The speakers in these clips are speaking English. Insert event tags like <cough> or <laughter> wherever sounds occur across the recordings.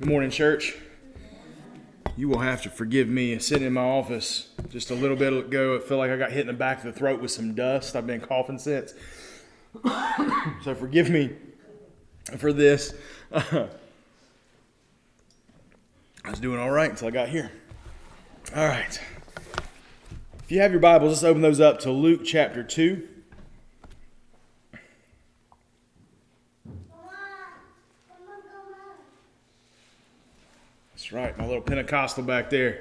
Good morning, church. You will have to forgive me sitting in my office just a little bit ago. I feel like I got hit in the back of the throat with some dust. I've been coughing since. <coughs> so forgive me for this. <laughs> I was doing all right until I got here. All right. If you have your Bibles, let's open those up to Luke chapter 2. That's right, my little Pentecostal back there.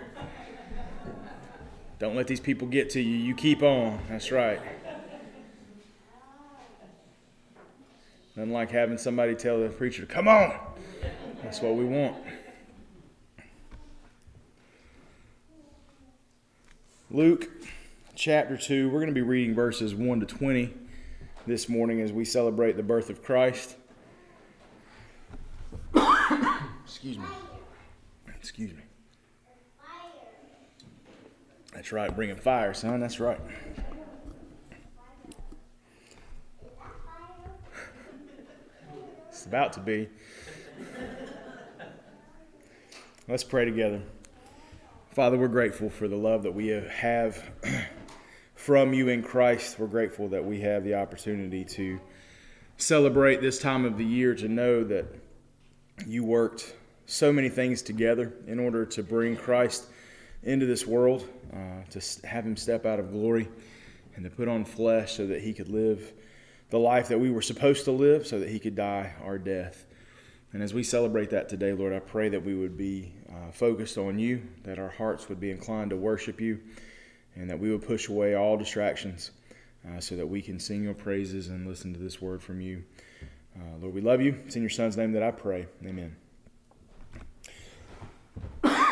Don't let these people get to you. You keep on. That's right. Nothing like having somebody tell the preacher, to come on. That's what we want. Luke chapter 2, we're going to be reading verses 1 to 20 this morning as we celebrate the birth of Christ. <coughs> Excuse me. Excuse me. That's right, bringing fire, son. That's right. It's about to be. Let's pray together. Father, we're grateful for the love that we have <clears throat> from you in Christ. We're grateful that we have the opportunity to celebrate this time of the year, to know that you worked so many things together in order to bring Christ into this world, uh, to have him step out of glory and to put on flesh so that he could live the life that we were supposed to live, so that he could die our death. And as we celebrate that today, Lord, I pray that we would be uh, focused on you, that our hearts would be inclined to worship you, and that we would push away all distractions uh, so that we can sing your praises and listen to this word from you. Uh, Lord, we love you. It's in your Son's name that I pray. Amen.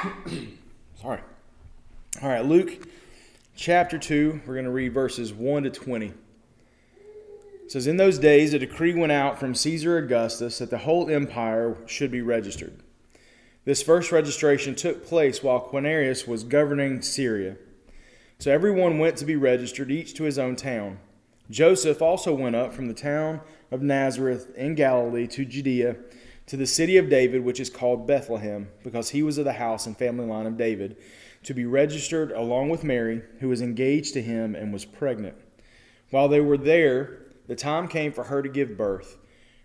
<coughs> Sorry. All right, Luke chapter 2, we're going to read verses 1 to 20. It says, In those days, a decree went out from Caesar Augustus that the whole empire should be registered. This first registration took place while Quirinius was governing Syria. So everyone went to be registered, each to his own town. Joseph also went up from the town of Nazareth in Galilee to Judea to the city of David, which is called Bethlehem, because he was of the house and family line of David, to be registered along with Mary, who was engaged to him and was pregnant. While they were there, the time came for her to give birth.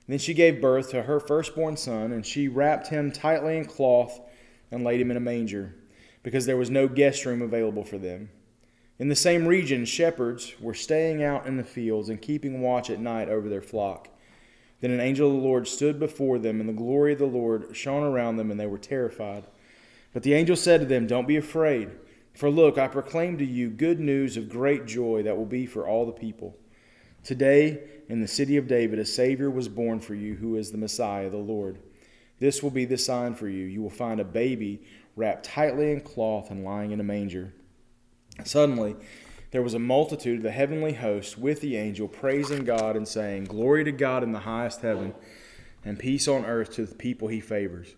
Then she gave birth to her firstborn son, and she wrapped him tightly in cloth and laid him in a manger, because there was no guest room available for them. In the same region, shepherds were staying out in the fields and keeping watch at night over their flock. Then an angel of the Lord stood before them, and the glory of the Lord shone around them, and they were terrified. But the angel said to them, Don't be afraid, for look, I proclaim to you good news of great joy that will be for all the people. Today, in the city of David, a Savior was born for you, who is the Messiah, the Lord. This will be the sign for you. You will find a baby wrapped tightly in cloth and lying in a manger. Suddenly, there was a multitude of the heavenly host with the angel praising God and saying, Glory to God in the highest heaven, and peace on earth to the people he favors.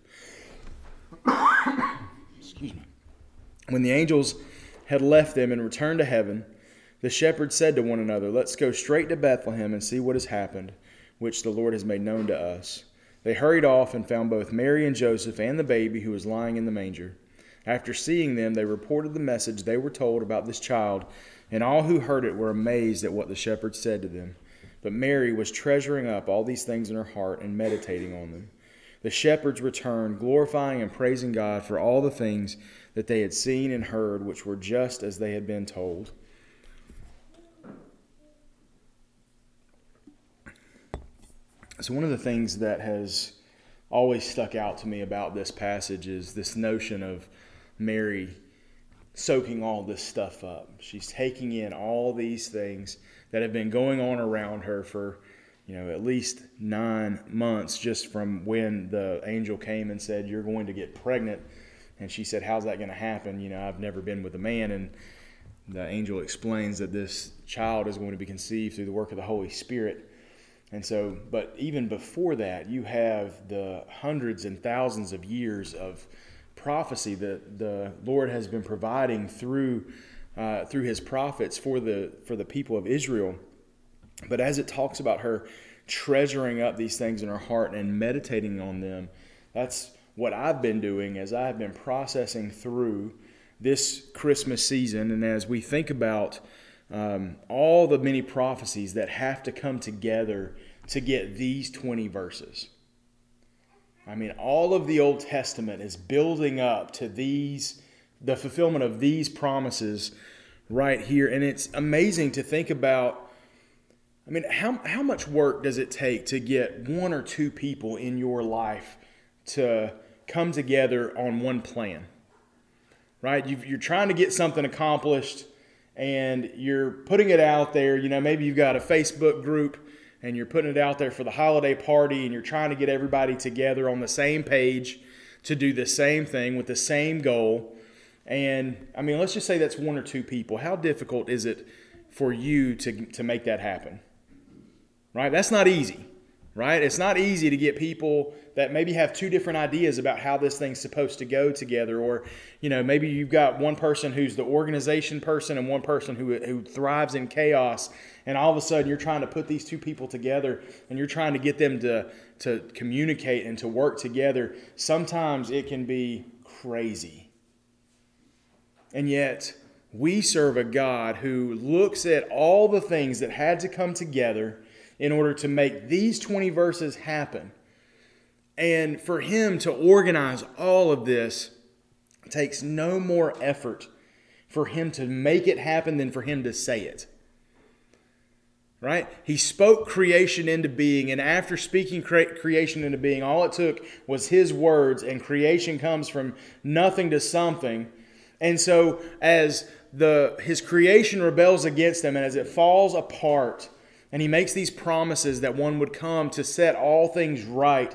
Excuse me. When the angels had left them and returned to heaven, the shepherds said to one another, Let's go straight to Bethlehem and see what has happened, which the Lord has made known to us. They hurried off and found both Mary and Joseph and the baby who was lying in the manger. After seeing them, they reported the message they were told about this child and all who heard it were amazed at what the shepherds said to them. But Mary was treasuring up all these things in her heart and meditating on them. The shepherds returned, glorifying and praising God for all the things that they had seen and heard, which were just as they had been told. So, one of the things that has always stuck out to me about this passage is this notion of Mary soaking all this stuff up. She's taking in all these things that have been going on around her for, you know, at least nine months just from when the angel came and said, You're going to get pregnant. And she said, How's that going to happen? You know, I've never been with a man. And the angel explains that this child is going to be conceived through the work of the Holy Spirit. And so, but even before that, you have the hundreds and thousands of years of prophecy that the Lord has been providing through uh, through His prophets for the for the people of Israel. But as it talks about her treasuring up these things in her heart and meditating on them, that's what I've been doing as I've been processing through this Christmas season, and as we think about um, all the many prophecies that have to come together to get these 20 verses. I mean, all of the Old Testament is building up to these, the fulfillment of these promises right here. And it's amazing to think about. I mean, how, how much work does it take to get one or two people in your life to come together on one plan? Right? you are trying to get something accomplished and you're putting it out there. You know, maybe you've got a Facebook group and you're putting it out there for the holiday party and you're trying to get everybody together on the same page to do the same thing with the same goal. And I mean, let's just say that's one or two people. How difficult is it for you to, to make that happen? Right? That's not easy, right? It's not easy to get people that maybe have two different ideas about how this thing's supposed to go together or you know maybe you've got one person who's the organization person and one person who, who thrives in chaos and all of a sudden you're trying to put these two people together and you're trying to get them to to communicate and to work together sometimes it can be crazy and yet we serve a God who looks at all the things that had to come together in order to make these 20 verses happen and for him to organize all of this takes no more effort for him to make it happen than for him to say it. Right? He spoke creation into being, and after speaking cre- creation into being, all it took was his words, and creation comes from nothing to something. And so, as the his creation rebels against him, and as it falls apart, and he makes these promises that one would come to set all things right,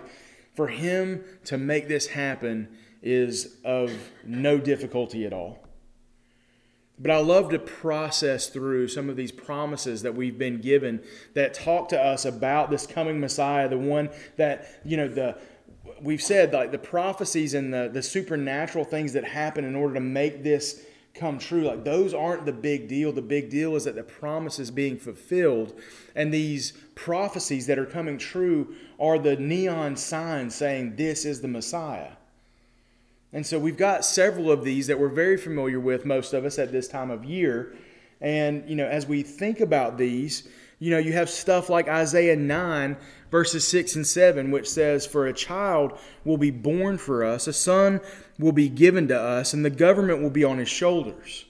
for him to make this happen is of no difficulty at all. But I love to process through some of these promises that we've been given that talk to us about this coming Messiah, the one that, you know, the we've said like the prophecies and the, the supernatural things that happen in order to make this come true. Like those aren't the big deal. The big deal is that the promise is being fulfilled. And these prophecies that are coming true are the neon signs saying this is the Messiah. And so we've got several of these that we're very familiar with, most of us at this time of year. And, you know, as we think about these, you know, you have stuff like Isaiah 9, verses 6 and 7, which says, For a child will be born for us, a son will be given to us, and the government will be on his shoulders.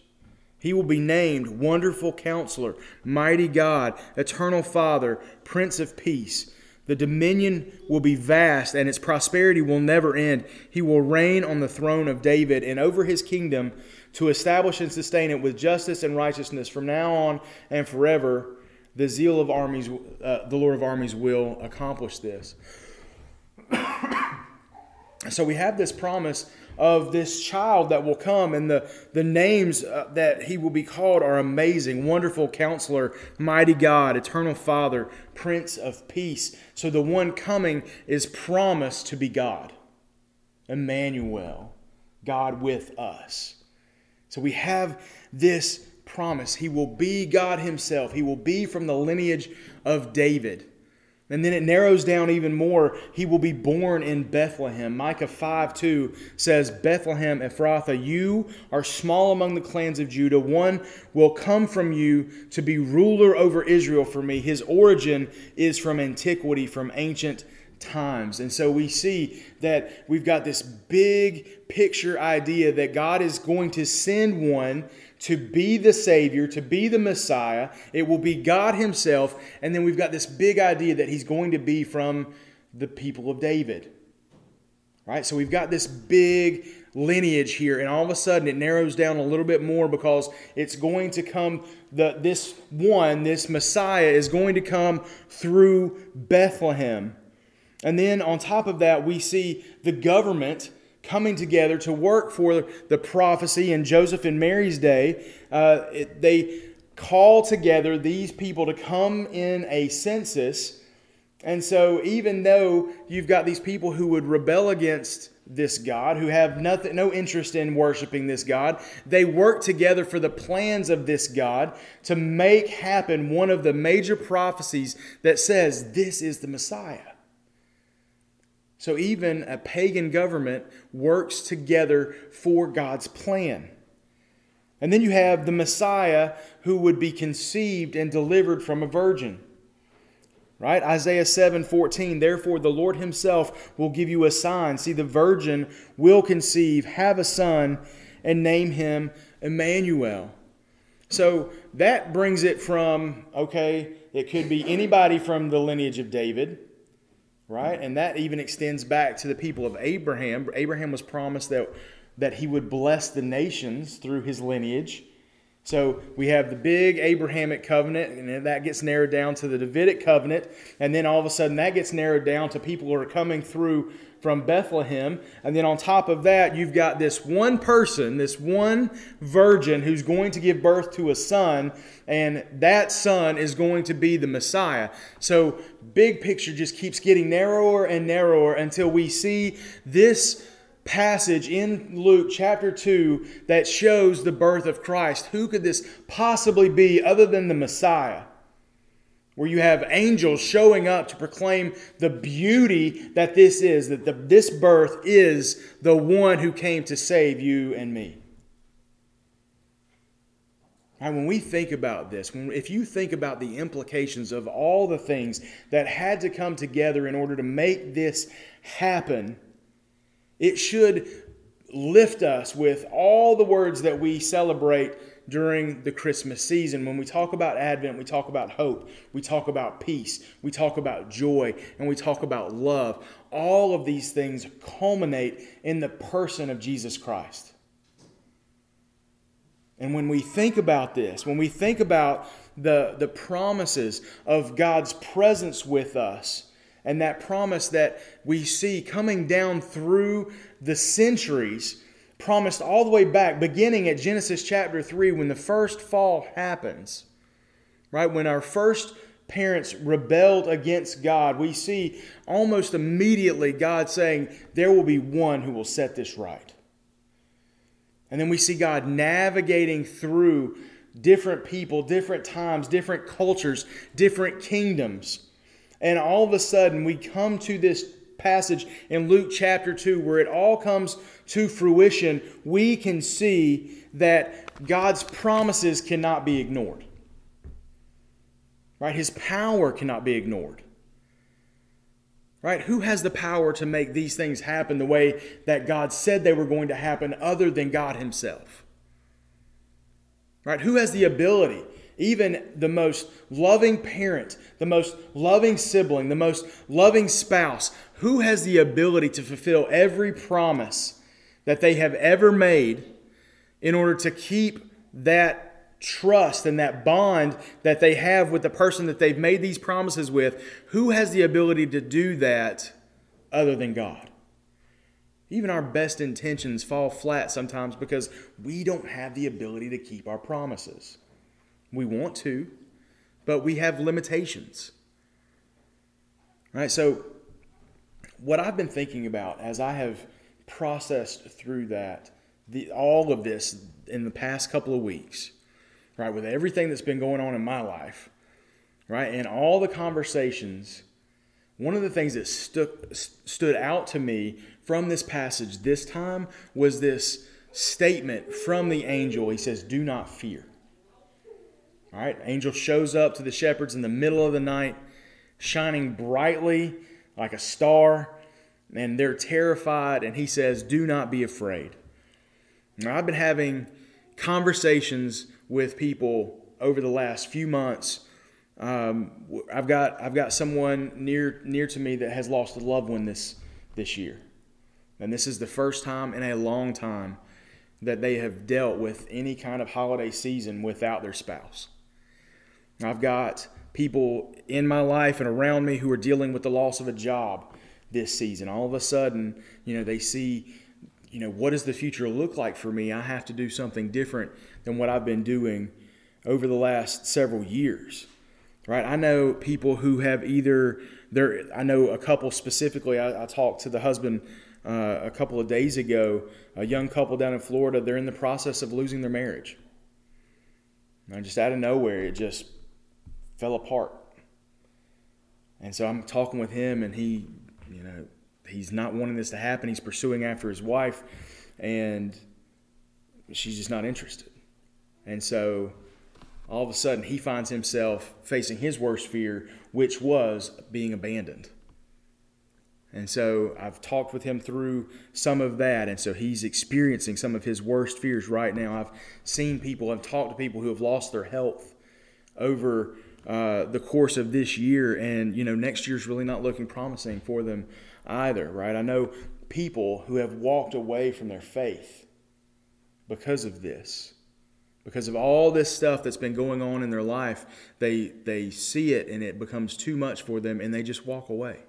He will be named Wonderful Counselor, Mighty God, Eternal Father, Prince of Peace. The dominion will be vast, and its prosperity will never end. He will reign on the throne of David and over his kingdom to establish and sustain it with justice and righteousness from now on and forever the zeal of armies, uh, the Lord of armies will accomplish this. so we have this promise of this child that will come, and the, the names uh, that he will be called are amazing Wonderful Counselor, Mighty God, Eternal Father, Prince of Peace. So the one coming is promised to be God, Emmanuel, God with us. So we have this promise. He will be God Himself, He will be from the lineage of David. And then it narrows down even more. He will be born in Bethlehem. Micah 5 2 says, Bethlehem Ephrathah, you are small among the clans of Judah. One will come from you to be ruler over Israel for me. His origin is from antiquity, from ancient times. And so we see that we've got this big picture idea that God is going to send one to be the Savior, to be the Messiah. It will be God Himself. And then we've got this big idea that He's going to be from the people of David. Right? So we've got this big lineage here, and all of a sudden it narrows down a little bit more because it's going to come, the, this one, this Messiah, is going to come through Bethlehem. And then on top of that, we see the government coming together to work for the prophecy in Joseph and Mary's day. Uh, it, they call together these people to come in a census. And so, even though you've got these people who would rebel against this God, who have nothing, no interest in worshiping this God, they work together for the plans of this God to make happen one of the major prophecies that says this is the Messiah. So even a pagan government works together for God's plan. And then you have the Messiah who would be conceived and delivered from a virgin. Right? Isaiah 7 14. Therefore, the Lord himself will give you a sign. See, the virgin will conceive, have a son, and name him Emmanuel. So that brings it from, okay, it could be anybody from the lineage of David, right? And that even extends back to the people of Abraham. Abraham was promised that, that he would bless the nations through his lineage. So we have the big Abrahamic covenant, and that gets narrowed down to the Davidic covenant, and then all of a sudden that gets narrowed down to people who are coming through from Bethlehem. And then on top of that, you've got this one person, this one virgin who's going to give birth to a son, and that son is going to be the Messiah. So, big picture just keeps getting narrower and narrower until we see this passage in Luke chapter 2 that shows the birth of Christ. Who could this possibly be other than the Messiah? Where you have angels showing up to proclaim the beauty that this is, that the, this birth is the one who came to save you and me. And when we think about this, when, if you think about the implications of all the things that had to come together in order to make this happen, it should lift us with all the words that we celebrate during the Christmas season. When we talk about Advent, we talk about hope, we talk about peace, we talk about joy, and we talk about love. All of these things culminate in the person of Jesus Christ. And when we think about this, when we think about the, the promises of God's presence with us, and that promise that we see coming down through the centuries, promised all the way back, beginning at Genesis chapter 3, when the first fall happens, right? When our first parents rebelled against God, we see almost immediately God saying, There will be one who will set this right. And then we see God navigating through different people, different times, different cultures, different kingdoms. And all of a sudden, we come to this passage in Luke chapter 2 where it all comes to fruition, we can see that God's promises cannot be ignored. Right? His power cannot be ignored. Right? Who has the power to make these things happen the way that God said they were going to happen other than God Himself? Right? Who has the ability even the most loving parent, the most loving sibling, the most loving spouse, who has the ability to fulfill every promise that they have ever made in order to keep that trust and that bond that they have with the person that they've made these promises with? Who has the ability to do that other than God? Even our best intentions fall flat sometimes because we don't have the ability to keep our promises. We want to, but we have limitations. Right? So, what I've been thinking about as I have processed through that, the, all of this in the past couple of weeks, right, with everything that's been going on in my life, right, and all the conversations, one of the things that stood, stood out to me from this passage this time was this statement from the angel. He says, Do not fear. All right, angel shows up to the shepherds in the middle of the night, shining brightly like a star, and they're terrified. And he says, Do not be afraid. Now, I've been having conversations with people over the last few months. Um, I've got I've got someone near near to me that has lost a loved one this this year, and this is the first time in a long time that they have dealt with any kind of holiday season without their spouse. I've got people in my life and around me who are dealing with the loss of a job this season. All of a sudden, you know, they see, you know, what does the future look like for me? I have to do something different than what I've been doing over the last several years. Right? I know people who have either there. I know a couple specifically. I, I talked to the husband uh, a couple of days ago. A young couple down in Florida. They're in the process of losing their marriage. And just out of nowhere, it just fell apart. And so I'm talking with him, and he, you know, he's not wanting this to happen. He's pursuing after his wife, and she's just not interested. And so all of a sudden, he finds himself facing his worst fear, which was being abandoned. And so I've talked with him through some of that. And so he's experiencing some of his worst fears right now. I've seen people, I've talked to people who have lost their health over uh, the course of this year. And, you know, next year's really not looking promising for them either, right? I know people who have walked away from their faith because of this. Because of all this stuff that's been going on in their life, they, they see it and it becomes too much for them and they just walk away.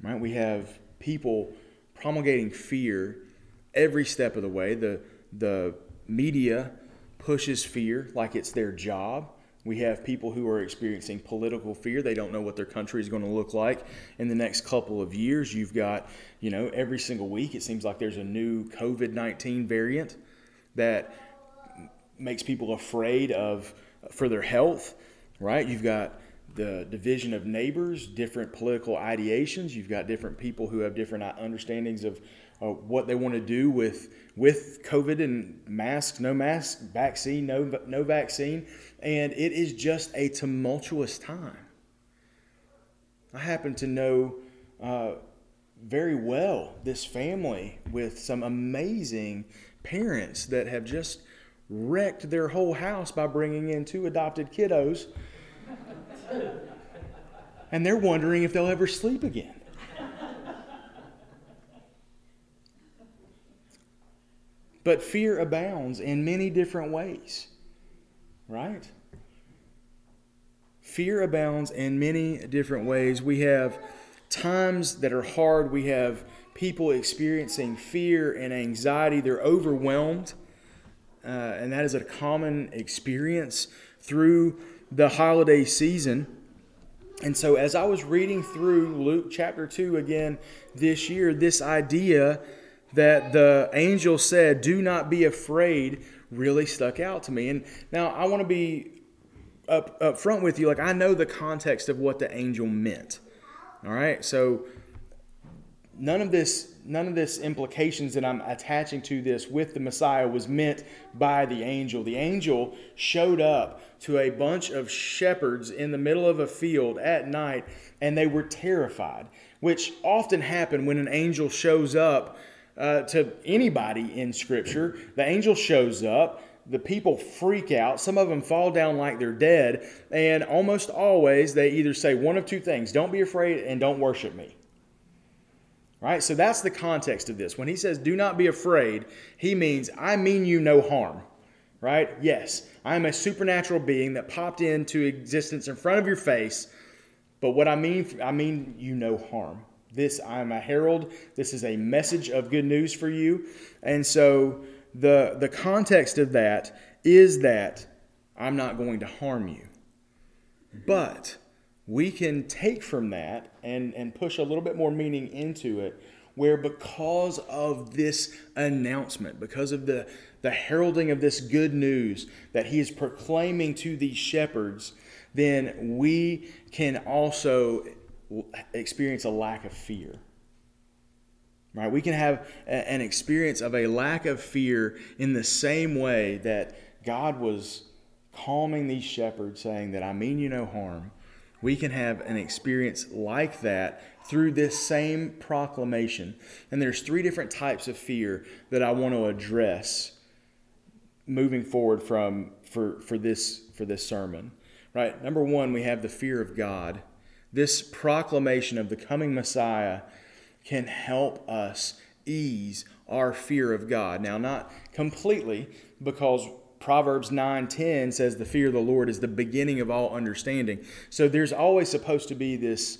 Right? We have people promulgating fear every step of the way. The, the media pushes fear like it's their job. We have people who are experiencing political fear. They don't know what their country is going to look like in the next couple of years. You've got, you know, every single week it seems like there's a new COVID 19 variant that makes people afraid of for their health, right? You've got the division of neighbors, different political ideations. You've got different people who have different uh, understandings of uh, what they want to do with with COVID and masks, no mask, vaccine, no no vaccine, and it is just a tumultuous time. I happen to know uh, very well this family with some amazing parents that have just wrecked their whole house by bringing in two adopted kiddos and they're wondering if they'll ever sleep again. But fear abounds in many different ways, right? Fear abounds in many different ways. We have times that are hard. We have people experiencing fear and anxiety. They're overwhelmed. Uh, and that is a common experience through the holiday season. And so, as I was reading through Luke chapter 2 again this year, this idea that the angel said, Do not be afraid, really stuck out to me. And now I want to be up, up front with you. Like, I know the context of what the angel meant. All right. So, none of this none of this implications that I'm attaching to this with the Messiah was meant by the angel. The angel showed up to a bunch of shepherds in the middle of a field at night and they were terrified, which often happen when an angel shows up uh, to anybody in Scripture. The angel shows up. The people freak out. Some of them fall down like they're dead. And almost always, they either say one of two things don't be afraid and don't worship me. Right? So that's the context of this. When he says, do not be afraid, he means, I mean you no harm. Right? Yes, I am a supernatural being that popped into existence in front of your face. But what I mean, I mean you no harm. This, I'm a herald. This is a message of good news for you. And so the, the context of that is that I'm not going to harm you. But we can take from that and, and push a little bit more meaning into it where because of this announcement because of the, the heralding of this good news that he is proclaiming to these shepherds then we can also experience a lack of fear right we can have a, an experience of a lack of fear in the same way that god was calming these shepherds saying that i mean you no harm we can have an experience like that through this same proclamation. And there's three different types of fear that I want to address moving forward from for, for this for this sermon. Right? Number 1, we have the fear of God. This proclamation of the coming Messiah can help us ease our fear of God. Now, not completely because Proverbs 9:10 says the fear of the Lord is the beginning of all understanding. So there's always supposed to be this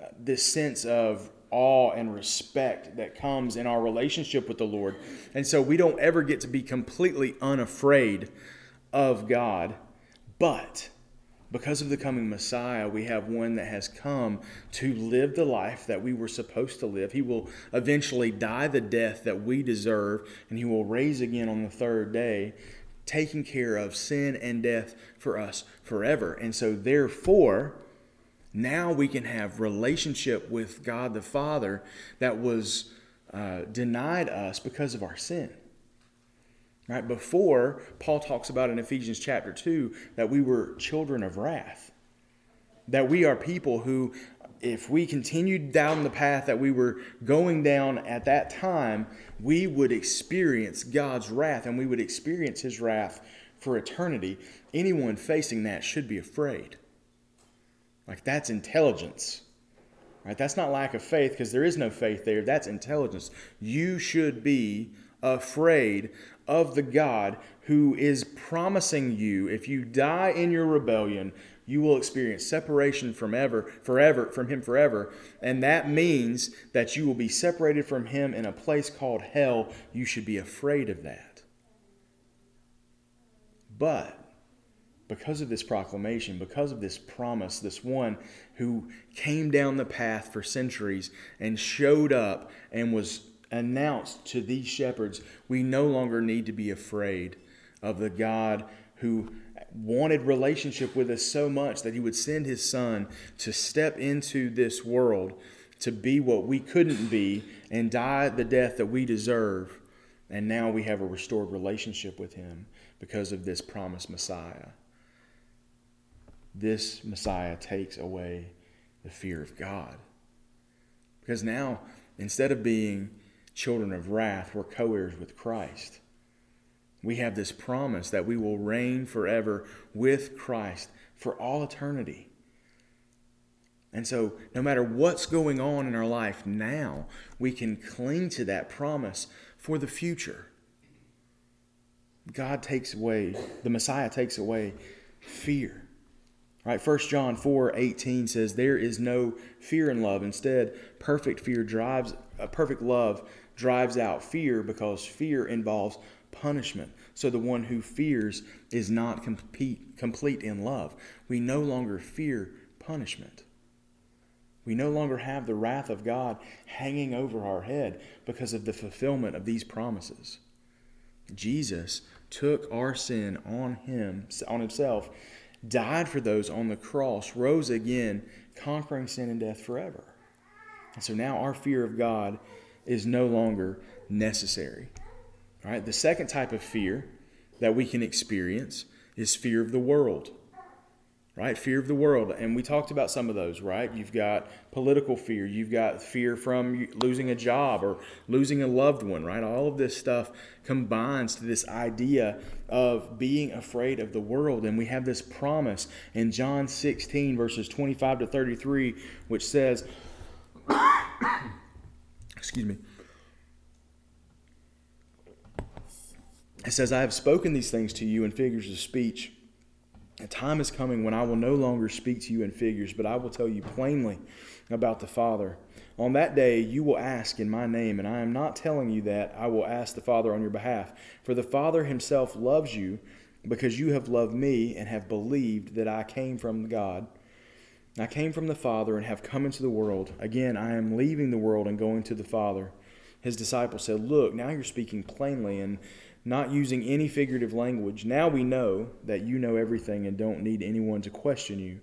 uh, this sense of awe and respect that comes in our relationship with the Lord. And so we don't ever get to be completely unafraid of God, but because of the coming Messiah, we have one that has come to live the life that we were supposed to live. He will eventually die the death that we deserve, and he will raise again on the third day taking care of sin and death for us forever. And so, therefore, Now we can have relationship with God the Father that was uh, denied us because of our sin. Right before Paul talks about in Ephesians chapter 2 that we were children of wrath. That we are people who if we continued down the path that we were going down at that time, we would experience God's wrath and we would experience his wrath for eternity. Anyone facing that should be afraid. Like that's intelligence. Right? That's not lack of faith because there is no faith there. That's intelligence. You should be afraid of the God who is promising you if you die in your rebellion, you will experience separation from ever, forever from him forever. And that means that you will be separated from him in a place called hell. You should be afraid of that. But because of this proclamation, because of this promise, this one who came down the path for centuries and showed up and was announced to these shepherds, we no longer need to be afraid of the God who wanted relationship with us so much that he would send his son to step into this world to be what we couldn't be and die the death that we deserve. And now we have a restored relationship with him because of this promised Messiah. This Messiah takes away the fear of God. Because now, instead of being children of wrath, we're co heirs with Christ. We have this promise that we will reign forever with Christ for all eternity. And so, no matter what's going on in our life now, we can cling to that promise for the future. God takes away, the Messiah takes away fear. Right? 1 John 4 18 says, There is no fear in love. Instead, perfect fear drives, a perfect love drives out fear because fear involves punishment. So the one who fears is not complete, complete in love. We no longer fear punishment. We no longer have the wrath of God hanging over our head because of the fulfillment of these promises. Jesus took our sin on him on himself, died for those on the cross, rose again, conquering sin and death forever. And so now our fear of God is no longer necessary. All right, the second type of fear that we can experience is fear of the world. Right? Fear of the world. And we talked about some of those, right? You've got political fear, you've got fear from losing a job or losing a loved one, right? All of this stuff combines to this idea of being afraid of the world. And we have this promise in John 16, verses 25 to 33, which says, excuse me, It says, I have spoken these things to you in figures of speech. A time is coming when I will no longer speak to you in figures, but I will tell you plainly about the Father. On that day you will ask in my name, and I am not telling you that I will ask the Father on your behalf. For the Father himself loves you because you have loved me and have believed that I came from God. I came from the Father and have come into the world. Again, I am leaving the world and going to the Father. His disciples said, Look, now you're speaking plainly and not using any figurative language. Now we know that you know everything and don't need anyone to question you.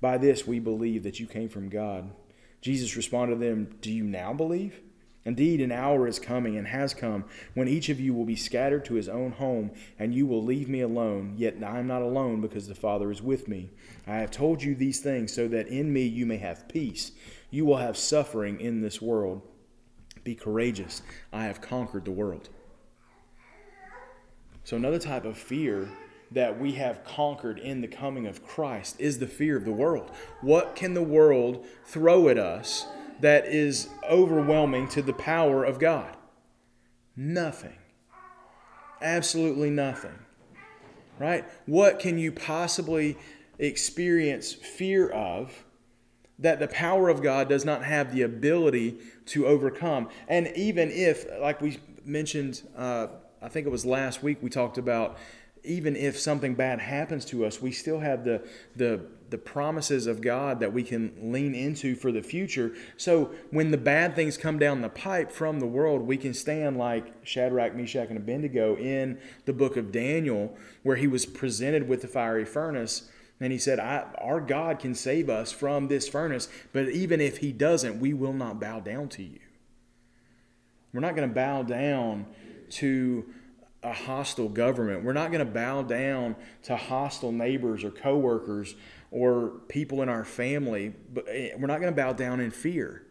By this we believe that you came from God. Jesus responded to them, Do you now believe? Indeed, an hour is coming and has come when each of you will be scattered to his own home, and you will leave me alone. Yet I am not alone because the Father is with me. I have told you these things so that in me you may have peace. You will have suffering in this world. Be courageous. I have conquered the world. So, another type of fear that we have conquered in the coming of Christ is the fear of the world. What can the world throw at us that is overwhelming to the power of God? Nothing. Absolutely nothing. Right? What can you possibly experience fear of that the power of God does not have the ability to overcome? And even if, like we mentioned, uh, I think it was last week we talked about even if something bad happens to us, we still have the the the promises of God that we can lean into for the future. So when the bad things come down the pipe from the world, we can stand like Shadrach, Meshach, and Abednego in the book of Daniel, where he was presented with the fiery furnace. And he said, Our God can save us from this furnace, but even if he doesn't, we will not bow down to you. We're not going to bow down to a hostile government. We're not going to bow down to hostile neighbors or coworkers or people in our family. But eh, we're not going to bow down in fear.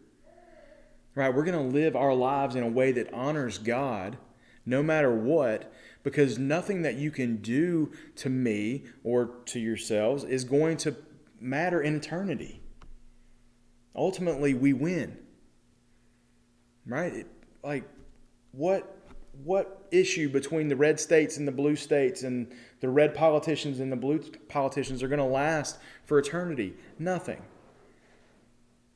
Right? We're going to live our lives in a way that honors God no matter what because nothing that you can do to me or to yourselves is going to matter in eternity. Ultimately, we win. Right? Like what what issue between the red states and the blue states and the red politicians and the blue politicians are going to last for eternity? Nothing.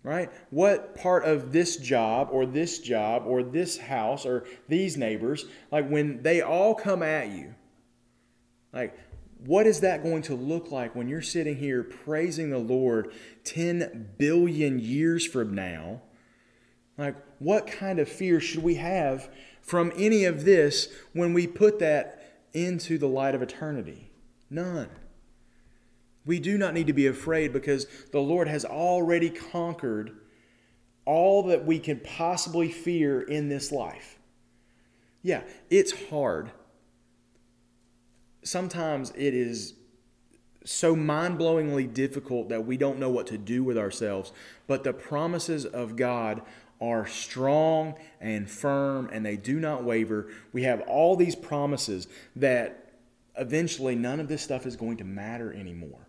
Right? What part of this job or this job or this house or these neighbors, like when they all come at you, like what is that going to look like when you're sitting here praising the Lord 10 billion years from now? Like, what kind of fear should we have from any of this when we put that into the light of eternity? None. We do not need to be afraid because the Lord has already conquered all that we can possibly fear in this life. Yeah, it's hard. Sometimes it is so mind blowingly difficult that we don't know what to do with ourselves. But the promises of God are strong and firm and they do not waver. We have all these promises that eventually none of this stuff is going to matter anymore.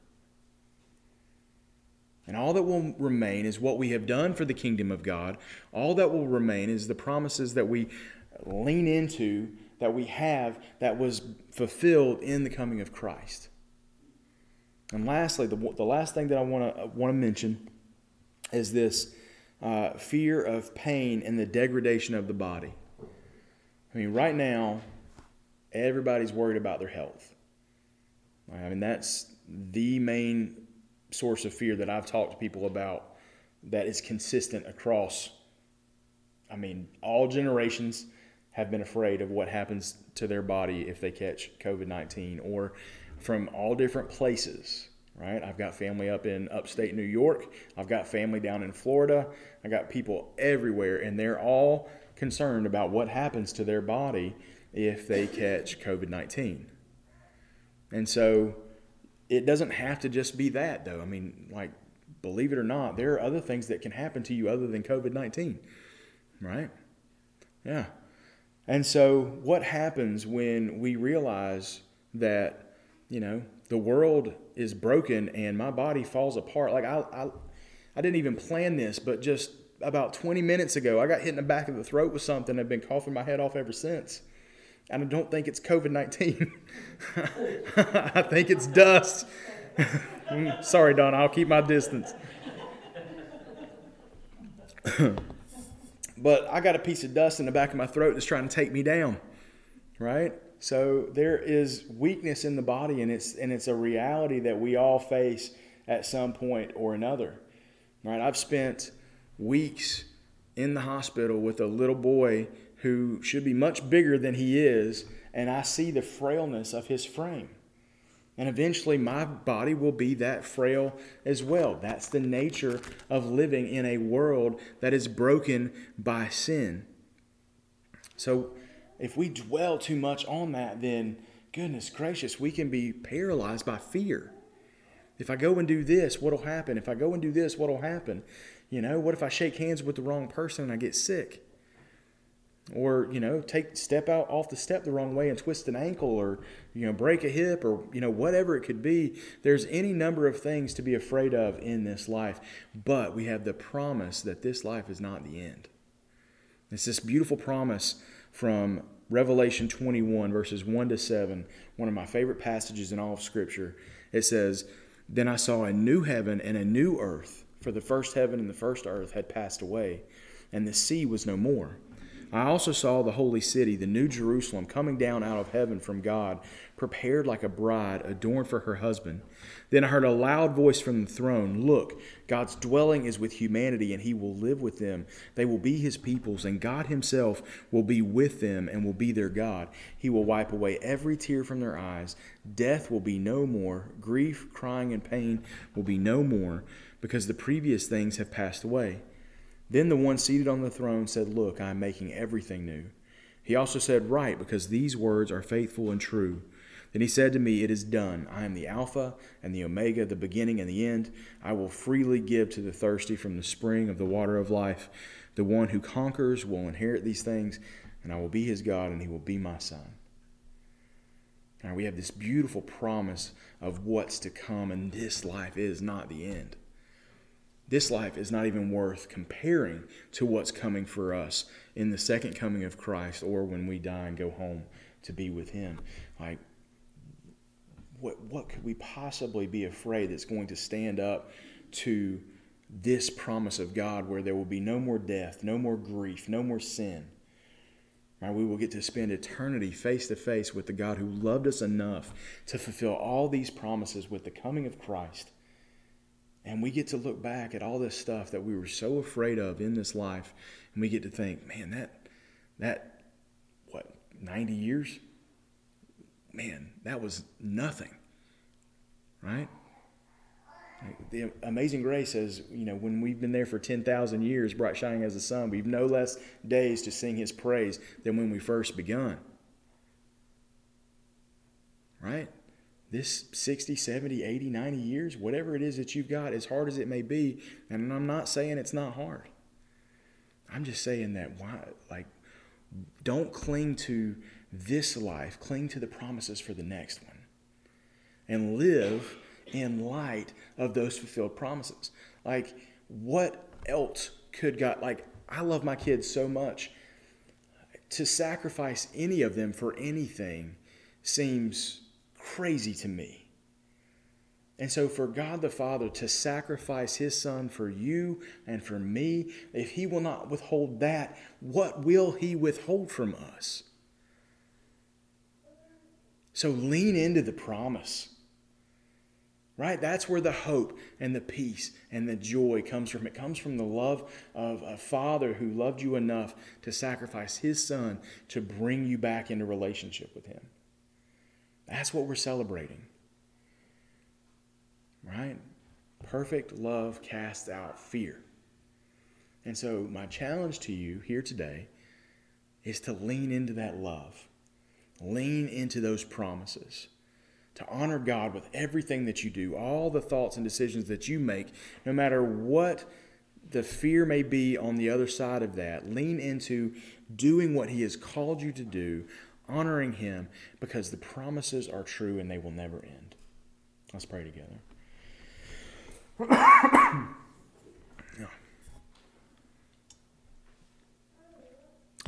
And all that will remain is what we have done for the kingdom of God. All that will remain is the promises that we lean into, that we have, that was fulfilled in the coming of Christ. And lastly, the, the last thing that I want to want to mention is this uh, fear of pain and the degradation of the body. I mean, right now, everybody's worried about their health. I mean, that's the main source of fear that I've talked to people about that is consistent across, I mean, all generations have been afraid of what happens to their body if they catch COVID 19 or from all different places right? I've got family up in upstate New York. I've got family down in Florida. I got people everywhere, and they're all concerned about what happens to their body if they catch COVID 19. And so it doesn't have to just be that, though. I mean, like, believe it or not, there are other things that can happen to you other than COVID 19, right? Yeah. And so, what happens when we realize that, you know, the world is broken and my body falls apart. Like I, I, I didn't even plan this, but just about 20 minutes ago, I got hit in the back of the throat with something. I've been coughing my head off ever since. And I don't think it's COVID 19. <laughs> I think it's dust. <laughs> Sorry, Don, I'll keep my distance. <laughs> but I got a piece of dust in the back of my throat that's trying to take me down, right? So there is weakness in the body, and it's and it's a reality that we all face at some point or another. Right? I've spent weeks in the hospital with a little boy who should be much bigger than he is, and I see the frailness of his frame. And eventually, my body will be that frail as well. That's the nature of living in a world that is broken by sin. So, if we dwell too much on that, then goodness gracious, we can be paralyzed by fear. If I go and do this, what'll happen? If I go and do this, what'll happen? You know, what if I shake hands with the wrong person and I get sick? Or, you know, take step out off the step the wrong way and twist an ankle or, you know, break a hip or, you know, whatever it could be. There's any number of things to be afraid of in this life. But we have the promise that this life is not the end. It's this beautiful promise from Revelation 21, verses 1 to 7, one of my favorite passages in all of Scripture. It says, Then I saw a new heaven and a new earth, for the first heaven and the first earth had passed away, and the sea was no more. I also saw the holy city, the new Jerusalem, coming down out of heaven from God, prepared like a bride adorned for her husband. Then I heard a loud voice from the throne Look, God's dwelling is with humanity, and he will live with them. They will be his peoples, and God himself will be with them and will be their God. He will wipe away every tear from their eyes. Death will be no more. Grief, crying, and pain will be no more, because the previous things have passed away. Then the one seated on the throne said, Look, I am making everything new. He also said, Write, because these words are faithful and true. Then he said to me, It is done. I am the Alpha and the Omega, the beginning and the end. I will freely give to the thirsty from the spring of the water of life. The one who conquers will inherit these things, and I will be his God, and he will be my son. Now we have this beautiful promise of what's to come, and this life is not the end this life is not even worth comparing to what's coming for us in the second coming of Christ or when we die and go home to be with Him. Like, what, what could we possibly be afraid that's going to stand up to this promise of God where there will be no more death, no more grief, no more sin? Right, we will get to spend eternity face to face with the God who loved us enough to fulfill all these promises with the coming of Christ and we get to look back at all this stuff that we were so afraid of in this life, and we get to think, man, that that what, 90 years? Man, that was nothing. Right? The Amazing Grace says, you know, when we've been there for 10,000 years, bright shining as the sun, we've no less days to sing his praise than when we first begun. Right? This 60, 70, 80, 90 years, whatever it is that you've got, as hard as it may be, and I'm not saying it's not hard. I'm just saying that why like don't cling to this life, cling to the promises for the next one. And live in light of those fulfilled promises. Like what else could God like I love my kids so much to sacrifice any of them for anything seems crazy to me. And so, for God the Father to sacrifice His Son for you and for me, if He will not withhold that, what will He withhold from us? So, lean into the promise. Right? That's where the hope and the peace and the joy comes from. It comes from the love of a Father who loved you enough to sacrifice His Son to bring you back into relationship with Him. That's what we're celebrating. Right? Perfect love casts out fear. And so, my challenge to you here today is to lean into that love, lean into those promises, to honor God with everything that you do, all the thoughts and decisions that you make, no matter what the fear may be on the other side of that. Lean into doing what He has called you to do, honoring Him because the promises are true and they will never end. Let's pray together. <coughs>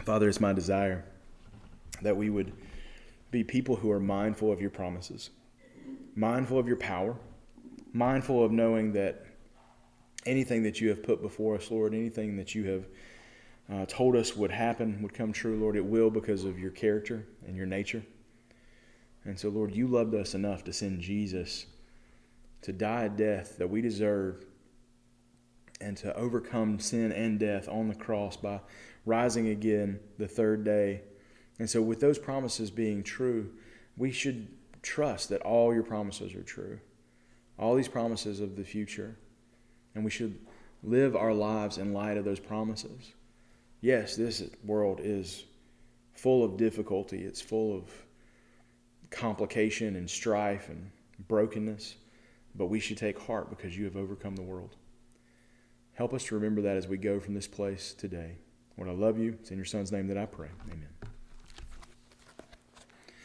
Father, it's my desire that we would be people who are mindful of your promises, mindful of your power, mindful of knowing that anything that you have put before us, Lord, anything that you have uh, told us would happen would come true, Lord. It will because of your character and your nature. And so, Lord, you loved us enough to send Jesus to die a death that we deserve and to overcome sin and death on the cross by rising again the third day. And so, with those promises being true, we should trust that all your promises are true, all these promises of the future. And we should live our lives in light of those promises yes, this world is full of difficulty, it's full of complication and strife and brokenness, but we should take heart because you have overcome the world. Help us to remember that as we go from this place today. Lord, I love you. It's in your Son's name that I pray. Amen.